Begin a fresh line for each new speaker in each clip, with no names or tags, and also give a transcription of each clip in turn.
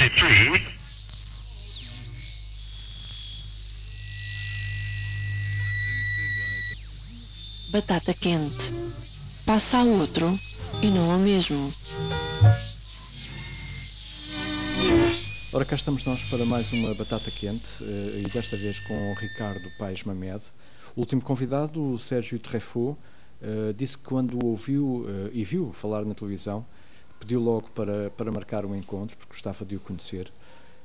33.
Batata quente. Passa a outro e não ao mesmo.
Ora, cá estamos nós para mais uma batata quente eh, e desta vez com o Ricardo Paes Mamed. O último convidado, o Sérgio Treffaut, eh, disse que quando ouviu eh, e viu falar na televisão, pediu logo para, para marcar um encontro, porque gostava de o conhecer.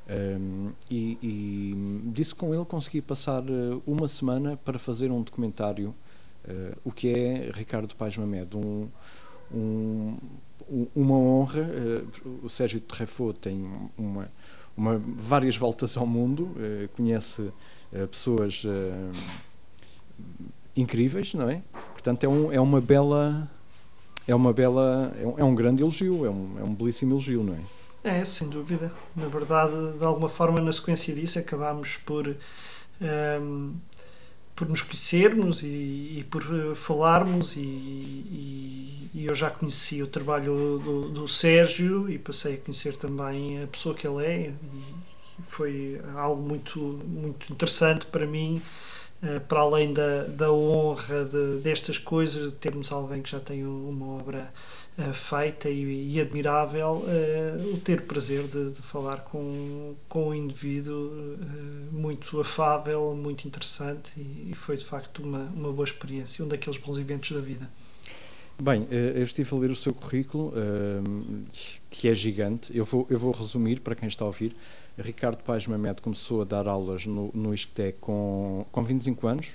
Um, e, e, disse que com ele consegui passar uh, uma semana para fazer um documentário, uh, o que é Ricardo Paes Mamed, um, um, uma honra. Uh, o Sérgio Terrefot tem uma, uma, várias voltas ao mundo, conhece pessoas incríveis, não é? Portanto, é, um, é uma bela. É uma bela. É um, é um grande elogio, é um, é um belíssimo elogio, não é?
É, sem dúvida. Na verdade, de alguma forma, na sequência disso, acabámos por, um, ehm, por nos conhecermos e, e por eh, falarmos. E, e, e, eu já conheci o trabalho do, do, Sérgio e passei a conhecer também a pessoa que ele é. E foi algo muito, muito interessante para mim. Uh, para além da, da honra de, destas coisas, de termos alguém que já tem uma obra uh, feita e, e admirável, uh, o ter prazer de, de, falar com, com um indivíduo muito afável, muito interessante e, e, foi de facto uma, uma boa experiência, um daqueles bons eventos da vida.
Bem, eu estive a ler o seu currículo, que é gigante. Eu vou, eu vou resumir para quem está a ouvir. Ricardo Paz Mamed começou a dar aulas no, no ISCTE com, com 25 anos,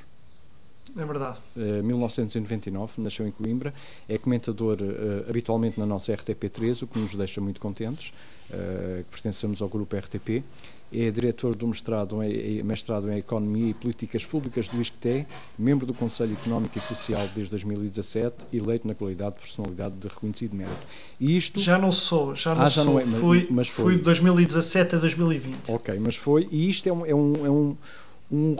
é verdade.
Uh, 1999, nasceu em Coimbra, é comentador uh, habitualmente na nossa RTP3, o que nos deixa muito contentes, que pertencemos ao grupo RTP. É diretor do mestrado em, mestrado em Economia e Políticas Públicas do ISCTE, membro do Conselho Económico e Social desde 2017, eleito na qualidade de personalidade de reconhecido mérito.
E isto... Já não sou, já não ah, já sou. Não é, mas, fui, mas foi. Fui de 2017 a 2020.
Ok, mas foi. E isto é um, é um, é um, um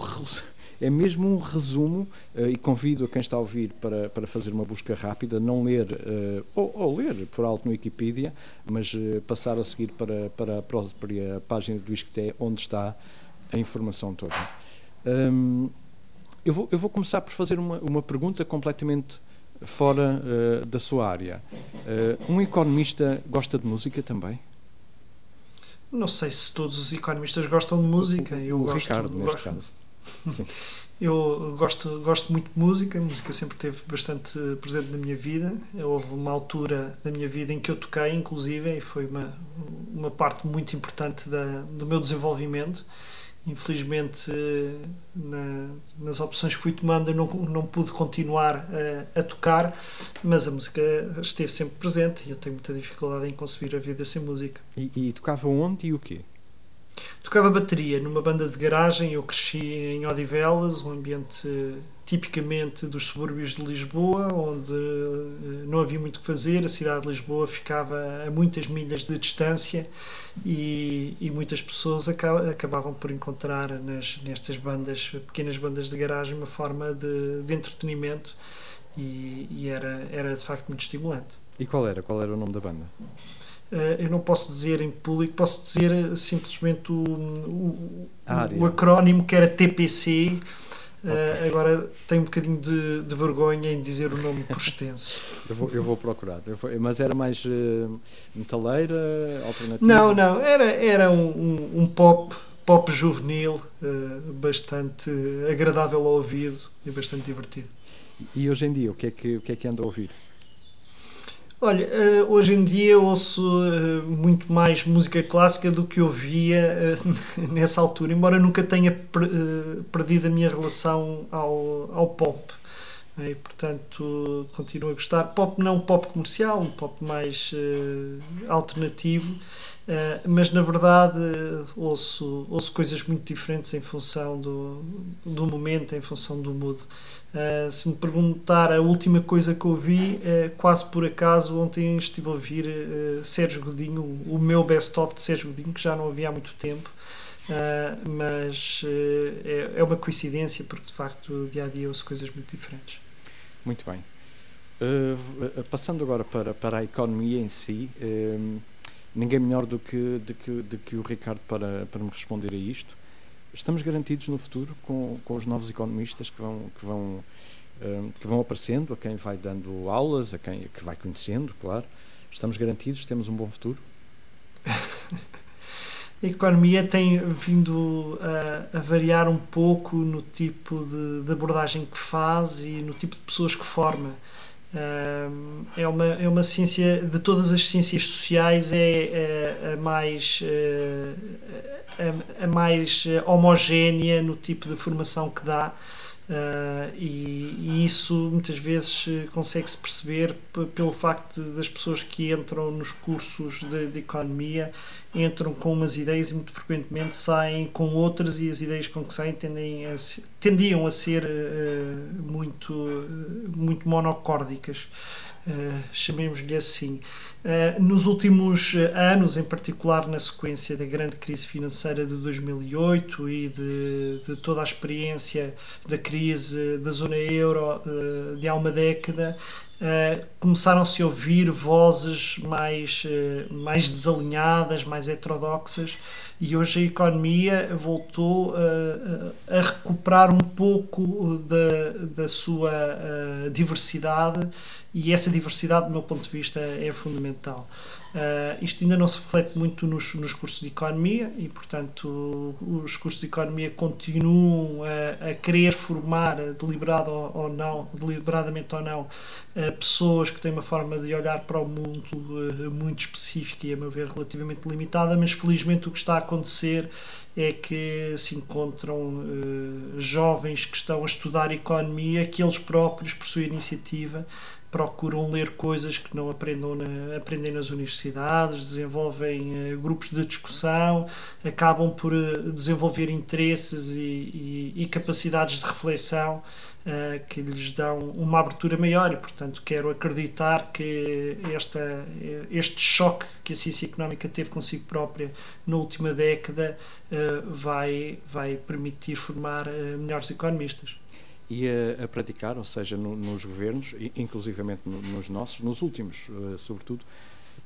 é mesmo um resumo uh, e convido a quem está a ouvir para, para fazer uma busca rápida, não ler uh, ou, ou, ler por alto no Wikipedia, mas uh, passar a seguir para, para a própria página do ISCTE, onde está a informação toda. Um, eu, vou, eu vou começar por fazer uma, uma pergunta completamente fora da sua área. um economista gosta de música também?
Não sei se todos os economistas gostam de música.
O, o, o Ricardo, neste gosto. caso.
Sim. Eu gosto, gosto muito de música, a música sempre esteve bastante presente na minha vida. Houve uma altura da minha vida em que eu toquei, inclusive, e foi uma, uma parte muito importante da, do meu desenvolvimento. Infelizmente, na, nas opções que fui tomando, eu não, não pude continuar a, a, tocar, mas a música esteve sempre presente e eu tenho muita dificuldade em conceber a vida sem música.
E, e tocava onde e o quê?
Tocava bateria numa banda de garagem. Eu cresci em Odivelas, um ambiente tipicamente dos subúrbios de Lisboa, onde eh, não havia muito o que fazer. A cidade de Lisboa ficava a muitas milhas de distância e, e muitas pessoas acabavam por encontrar nas, nestas bandas, pequenas bandas de garagem, uma forma de, de entretenimento e, e era, era de facto muito estimulante.
E qual era? Qual era o nome da banda?
Eh, eu não posso dizer em público, posso dizer eh, simplesmente o, o, o acrónimo que era TPC. Eh, okay. Agora tenho um bocadinho de, de, vergonha em dizer o nome por extenso.
eu, vou, eu vou procurar. Eu vou, mas era mais uh, metaleira, alternativa?
Não, não. Era, era um, um, um pop, pop juvenil, uh, bastante agradável ao ouvido e bastante divertido.
E, e hoje em dia, o que é que, o que, é que anda a ouvir?
Olha, eh, hoje em dia ouço eh, muito mais música clássica do que ouvia eh, nessa altura, embora nunca tenha perdido a minha relação ao, ao pop. E, portanto, continuo a gostar. Pop não pop comercial, um pop mais alternativo, mas na verdade ouço, ouço coisas muito diferentes em função do, do momento, em função do mood. Uh, se me perguntar a última coisa que ouvi, uh, quase por acaso, ontem estive a ouvir uh, Sérgio Godinho, o meu best-of de Sérgio Godinho, que já não havia há muito tempo, mas é, é, uma coincidência, porque de facto dia a dia ouço coisas muito diferentes.
Muito bem. passando agora para, para a economia em si, ninguém melhor do que, do que, do que o Ricardo para, para me responder a isto. Estamos garantidos no futuro com, com os novos economistas que vão, que, vão, uh, que vão aparecendo, a quem vai dando aulas, a quem que vai conhecendo, claro. Estamos garantidos, temos um bom futuro?
A economia tem vindo a, a, variar um pouco no tipo de, de, abordagem que faz e no tipo de pessoas que forma. é, uma, é uma ciência, de todas as ciências sociais, é, a, a mais, a, a mais homogénea no tipo de formação que dá. Uh, e, e, isso muitas vezes consegue-se perceber pelo facto de, das pessoas que entram nos cursos de, de, economia entram com umas ideias e muito frequentemente saem com outras e as ideias com que saem tendem a, tendiam a ser uh, muito, uh, muito monocórdicas. Chamemos-lhe assim. Uh, nos últimos anos, em particular na sequência da grande crise financeira de 2008 e de, de toda a experiência da crise da zona euro uh, de há uma década, começaram-se a ouvir vozes mais, mais desalinhadas, mais heterodoxas, e hoje a economia voltou a recuperar um pouco da, da sua diversidade e essa diversidade, do meu ponto de vista, é fundamental. Uh, isto ainda não se reflete muito nos, nos, cursos de economia e, portanto, os cursos de economia continuam a, a querer formar, deliberado ou não, deliberadamente ou não, uh, pessoas que têm uma forma de olhar para o mundo uh, muito específica e, a meu ver, relativamente limitada, mas felizmente o que está a acontecer é que se encontram jovens que estão a estudar economia, que eles próprios, por sua iniciativa, procuram ler coisas que não aprendam na, aprendem nas universidades, desenvolvem uh, grupos de discussão, acabam por uh, desenvolver interesses e, e, e, capacidades de reflexão uh, que lhes dão uma abertura maior. E, portanto, quero acreditar que esta, este choque que a ciência económica teve consigo própria na última década vai, vai permitir formar melhores economistas
e a, a praticar, ou seja, no, nos governos, inclusivamente nos nossos, nos últimos, uh, sobretudo,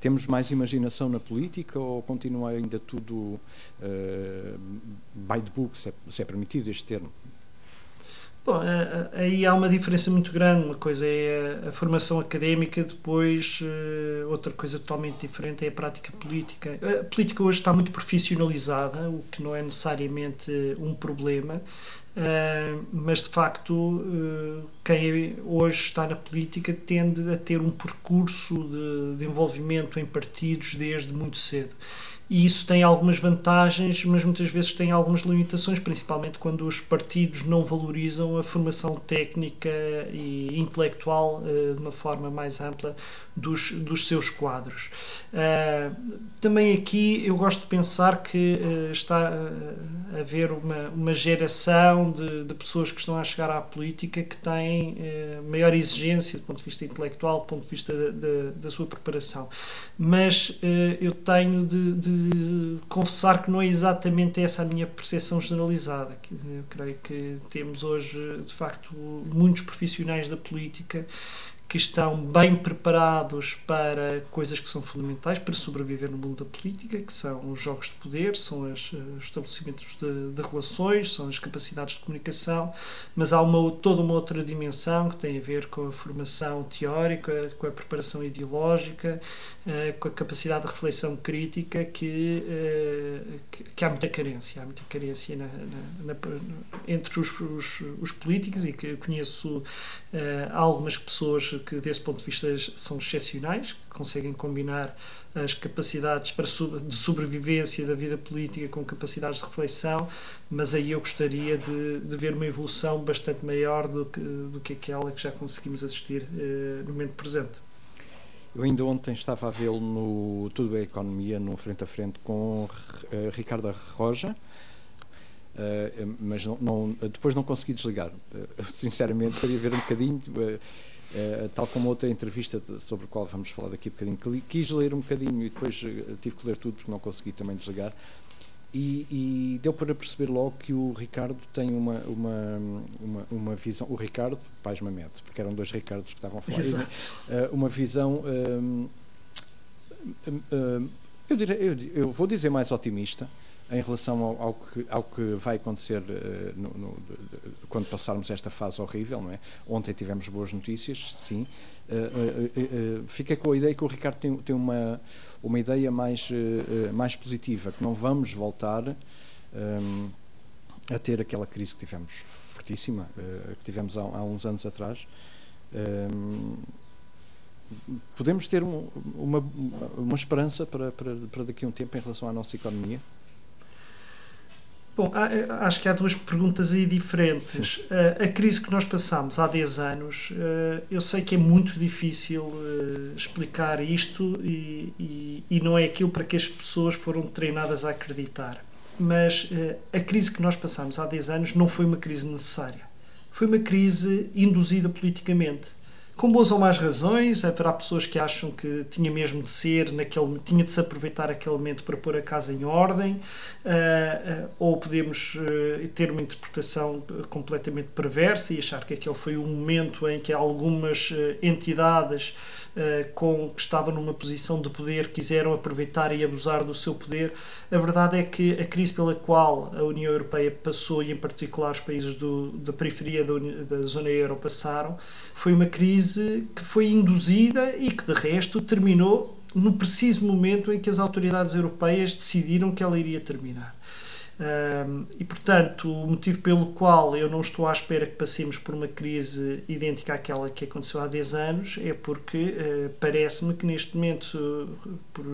temos mais imaginação na política ou continua ainda tudo uh, by the book, se é, se é permitido este termo?
Bom, aí há uma diferença muito grande. Uma coisa é a, formação académica, depois outra coisa totalmente diferente é a prática política. A política hoje está muito profissionalizada, o que não é necessariamente um problema. Uh, mas de facto, uh, quem hoje está na política tende a ter um percurso de, de envolvimento em partidos desde muito cedo e isso tem algumas vantagens, mas muitas vezes tem algumas limitações, principalmente quando os partidos não valorizam a formação técnica e intelectual uh, de uma forma mais ampla dos, dos seus quadros. Uh, também aqui eu gosto de pensar que uh, está a haver uma, uma geração de, de, pessoas que estão a chegar à política que têm maior exigência do ponto de vista intelectual, do ponto de vista da sua preparação. Mas eu tenho de, confessar que não é exatamente essa a minha percepção generalizada. Eu creio que temos hoje, de facto, muitos profissionais da política que estão bem preparados para coisas que são fundamentais para sobreviver no mundo da política, que são os jogos de poder, são os estabelecimentos de, de, relações, são as capacidades de comunicação, mas há uma, toda uma outra dimensão que tem a ver com a formação teórica, com a preparação ideológica, eh, com a capacidade de reflexão crítica que, eh, que, que há muita carência, há muita carência na, na, na, entre os, os, os, políticos e que conheço eh, algumas pessoas que desse ponto de vista são excepcionais, que conseguem combinar as capacidades para de sobrevivência da vida política com capacidades de reflexão, mas aí eu gostaria de, de ver uma evolução bastante maior do que, do que aquela que já conseguimos assistir no momento presente.
Eu ainda ontem estava a vê-lo no Tudo é Economia, no frente a frente com uh, Ricardo Roja, uh, mas não, não, depois não consegui desligar. Uh, sinceramente, queria ver um bocadinho, tal como outra entrevista sobre a qual vamos falar daqui um bocadinho. Quis ler um bocadinho e depois tive que ler tudo porque não consegui também desligar. E, e, deu para perceber logo que o Ricardo tem uma, uma, uma, uma visão, o Ricardo Pais Mamed, porque eram dois Ricardos que estavam a falar, Exato. Eh, uma visão Eu, direi, eu, eu vou dizer mais otimista em relação ao, ao, que, ao que vai acontecer uh, no, no, de, quando passarmos esta fase horrível, não é? Ontem tivemos boas notícias, sim. Uh, uh, fica com a ideia que o Ricardo tem, tem uma, uma ideia mais, mais positiva, que não vamos voltar um, a ter aquela crise que tivemos fortíssima, que tivemos há, há, uns anos atrás. Um, podemos ter um, uma, uma esperança para, para, para daqui a um tempo em relação à nossa economia?
Bom, eh, acho que há duas perguntas aí diferentes. Uh, a crise que nós passamos há 10 anos, uh, eu sei que é muito difícil explicar isto e, e, e, não é aquilo para que as pessoas foram treinadas a acreditar. Mas a crise que nós passamos há 10 anos não foi uma crise necessária. Foi uma crise induzida politicamente com boas ou más razões, haverá pessoas que acham que tinha mesmo de ser, naquele, tinha de se aproveitar aquele momento para pôr a casa em ordem, uh, uh, ou podemos uh, ter uma interpretação completamente perversa e achar que aquele foi um momento em que algumas entidades com, que estavam numa posição de poder quiseram aproveitar e abusar do seu poder. A verdade é que a crise pela qual a União Europeia passou, e em particular os países do, da periferia da, da zona euro passaram, foi uma crise que foi induzida e que, de resto, terminou no preciso momento em que as autoridades europeias decidiram que ela iria terminar. E, portanto, o motivo pelo qual eu não estou à espera que passemos por uma crise idêntica àquela que aconteceu há 10 anos é porque uh, parece-me que neste momento, por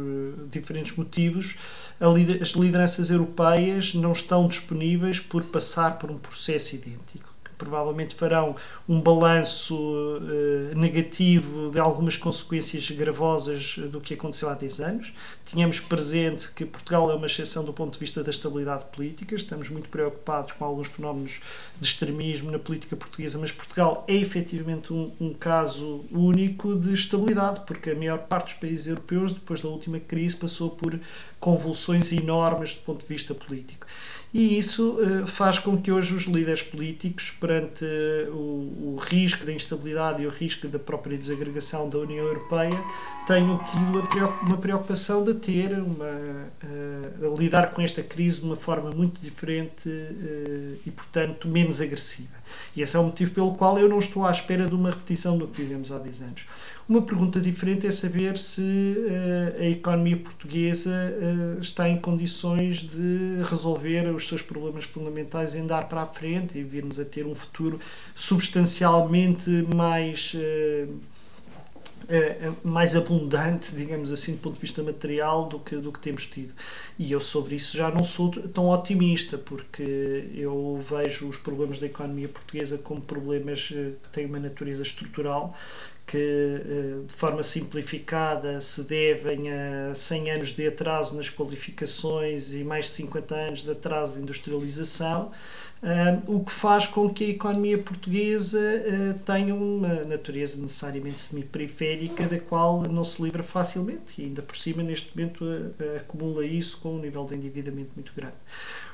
diferentes motivos, as lideranças europeias não estão disponíveis por passar por um processo idêntico provavelmente farão um balanço uh, negativo de algumas consequências gravosas do que aconteceu há 10 anos. Tínhamos presente que Portugal é uma exceção do ponto de vista da estabilidade política, estamos muito preocupados com alguns fenómenos de extremismo na política portuguesa, mas Portugal é efetivamente um, um caso único de estabilidade, porque a maior parte dos países europeus, depois da última crise, passou por convulsões enormes do ponto de vista político e isso uh, faz com que hoje os líderes políticos, perante uh, o, o, risco da instabilidade e o risco da própria desagregação da União Europeia, tenham tido uma preocupação de ter uma, uh, lidar com esta crise de uma forma muito diferente e, portanto, menos agressiva. E esse é o motivo pelo qual eu não estou à espera de uma repetição do que vivemos há 10 anos. Uma pergunta diferente é saber se uh, a economia portuguesa uh, está em condições de resolver os seus problemas fundamentais em dar para a frente e virmos a ter um futuro substancialmente mais. Uh, mais abundante, digamos assim, do ponto de vista material do que, do que temos tido. E eu sobre isso já não sou tão otimista, porque eu vejo os problemas da economia portuguesa como problemas que têm uma natureza estrutural que eh, de forma simplificada se devem a 100 anos de atraso nas qualificações e mais de 50 anos de atraso de industrialização, eh, o que faz com que a economia portuguesa eh, tenha uma natureza necessariamente semi-periférica, da qual não se livra facilmente e ainda por cima neste momento acumula isso com um nível de endividamento muito grande.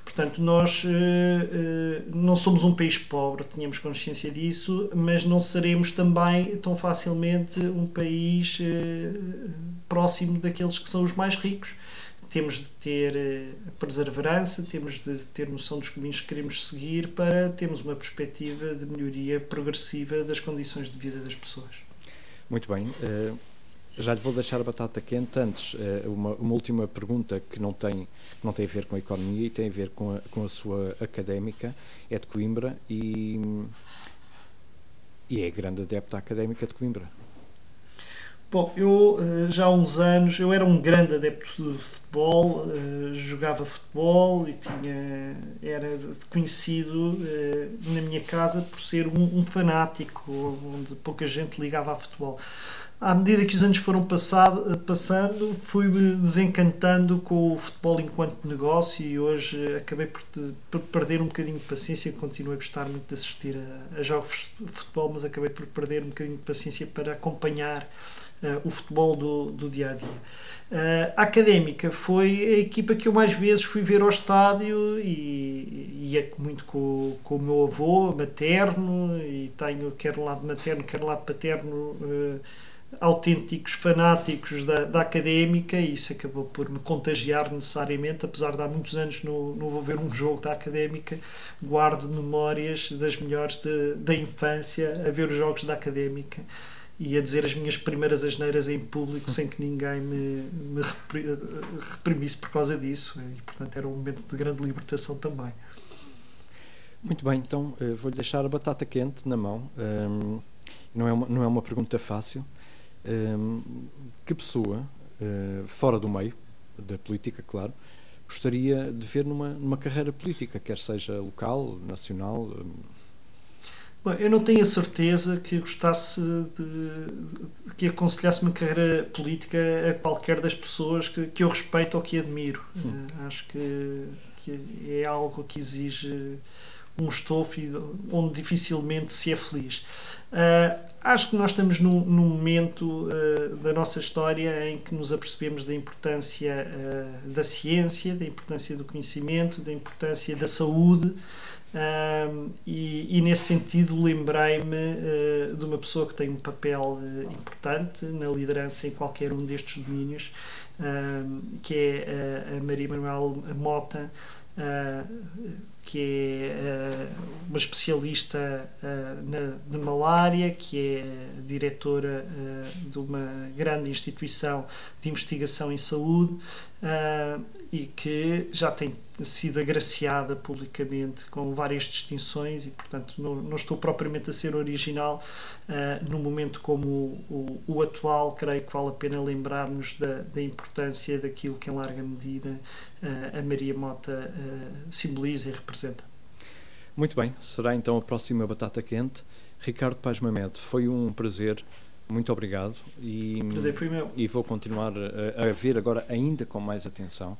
Portanto, nós uh, uh, não somos um país pobre, tínhamos consciência disso, mas não seremos também tão facilmente um país uh, próximo daqueles que são os mais ricos. Temos de ter perseverança, temos de ter noção dos caminhos que queremos seguir para termos uma perspectiva de melhoria progressiva das condições de vida das pessoas.
Muito bem. Já lhe vou deixar a batata quente. Antes, eh, uma, uma, última pergunta que não tem, não tem a ver com a economia e tem a ver com a, com a sua académica. É de Coimbra e, e é grande adepta académica de Coimbra.
Bom, eu eh, já há uns anos, eu era um grande adepto de futebol, eh, jogava futebol e tinha, era conhecido na minha casa por ser um, um fanático, onde pouca gente ligava a futebol à medida que os anos foram passado, passando, fui-me desencantando com o futebol enquanto negócio e hoje acabei por, por, perder um bocadinho de paciência. Continuei a gostar muito de assistir a, a, jogos de futebol, mas acabei por perder um bocadinho de paciência para acompanhar uh, o futebol do, do dia a dia. Uh, a Académica foi a equipa que eu mais vezes fui ver ao estádio e ia muito com, com o meu avô materno e tenho quer lado materno, quer lado paterno. Uh, autênticos fanáticos da, da, académica e isso acabou por me contagiar necessariamente, apesar de há muitos anos não, não vou ver um jogo da académica, guardo memórias das melhores de, da infância a ver os jogos da académica e a dizer as minhas primeiras asneiras em público sem que ninguém me, me reprimisse por causa disso e portanto era um momento de grande libertação também.
Muito bem, então eh, vou-lhe deixar a batata quente na mão. Um, não, é uma, não é uma pergunta fácil. Um, que pessoa, uh, fora do meio da política, claro, gostaria de ver numa, numa carreira política, quer seja local, nacional? Um...
Bom, eu não tenho a certeza que gostasse de, que aconselhasse uma carreira política a qualquer das pessoas que, que eu respeito ou que admiro. Uh, acho que, que é algo que exige um estofo onde dificilmente se é feliz. Uh, acho que nós estamos num, num momento uh, da nossa história em que nos apercebemos da importância uh, da ciência, da importância do conhecimento, da importância da saúde. E, e, nesse sentido lembrei-me de uma pessoa que tem um papel importante na liderança em qualquer um destes domínios, que é a Maria Manuel Mota, que é uh, uma especialista na, de malária, que é diretora uh, de uma grande instituição de investigação em saúde e que já tem sido agraciada publicamente com várias distinções e, portanto, não, não estou propriamente a ser original num momento como o, o, o, atual. Creio que vale a pena lembrarmos da, da importância daquilo que, em larga medida, a Maria Mota simboliza e representa.
Muito bem, será então a próxima batata quente. Ricardo Paz Mamed, foi um prazer. Muito obrigado.
E, prazer foi meu.
E vou continuar a, a ver agora ainda com mais atenção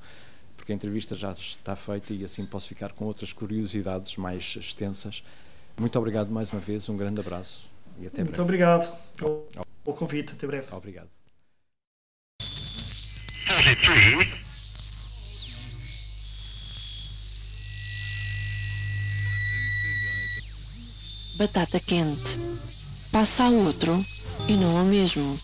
porque a entrevista já está feita e assim posso ficar com outras curiosidades mais extensas. Muito obrigado mais uma vez, um grande abraço e até
Muito
breve.
Muito obrigado pelo, pelo convite, até breve.
Obrigado.
Batata quente. Passa a outro e não ao mesmo.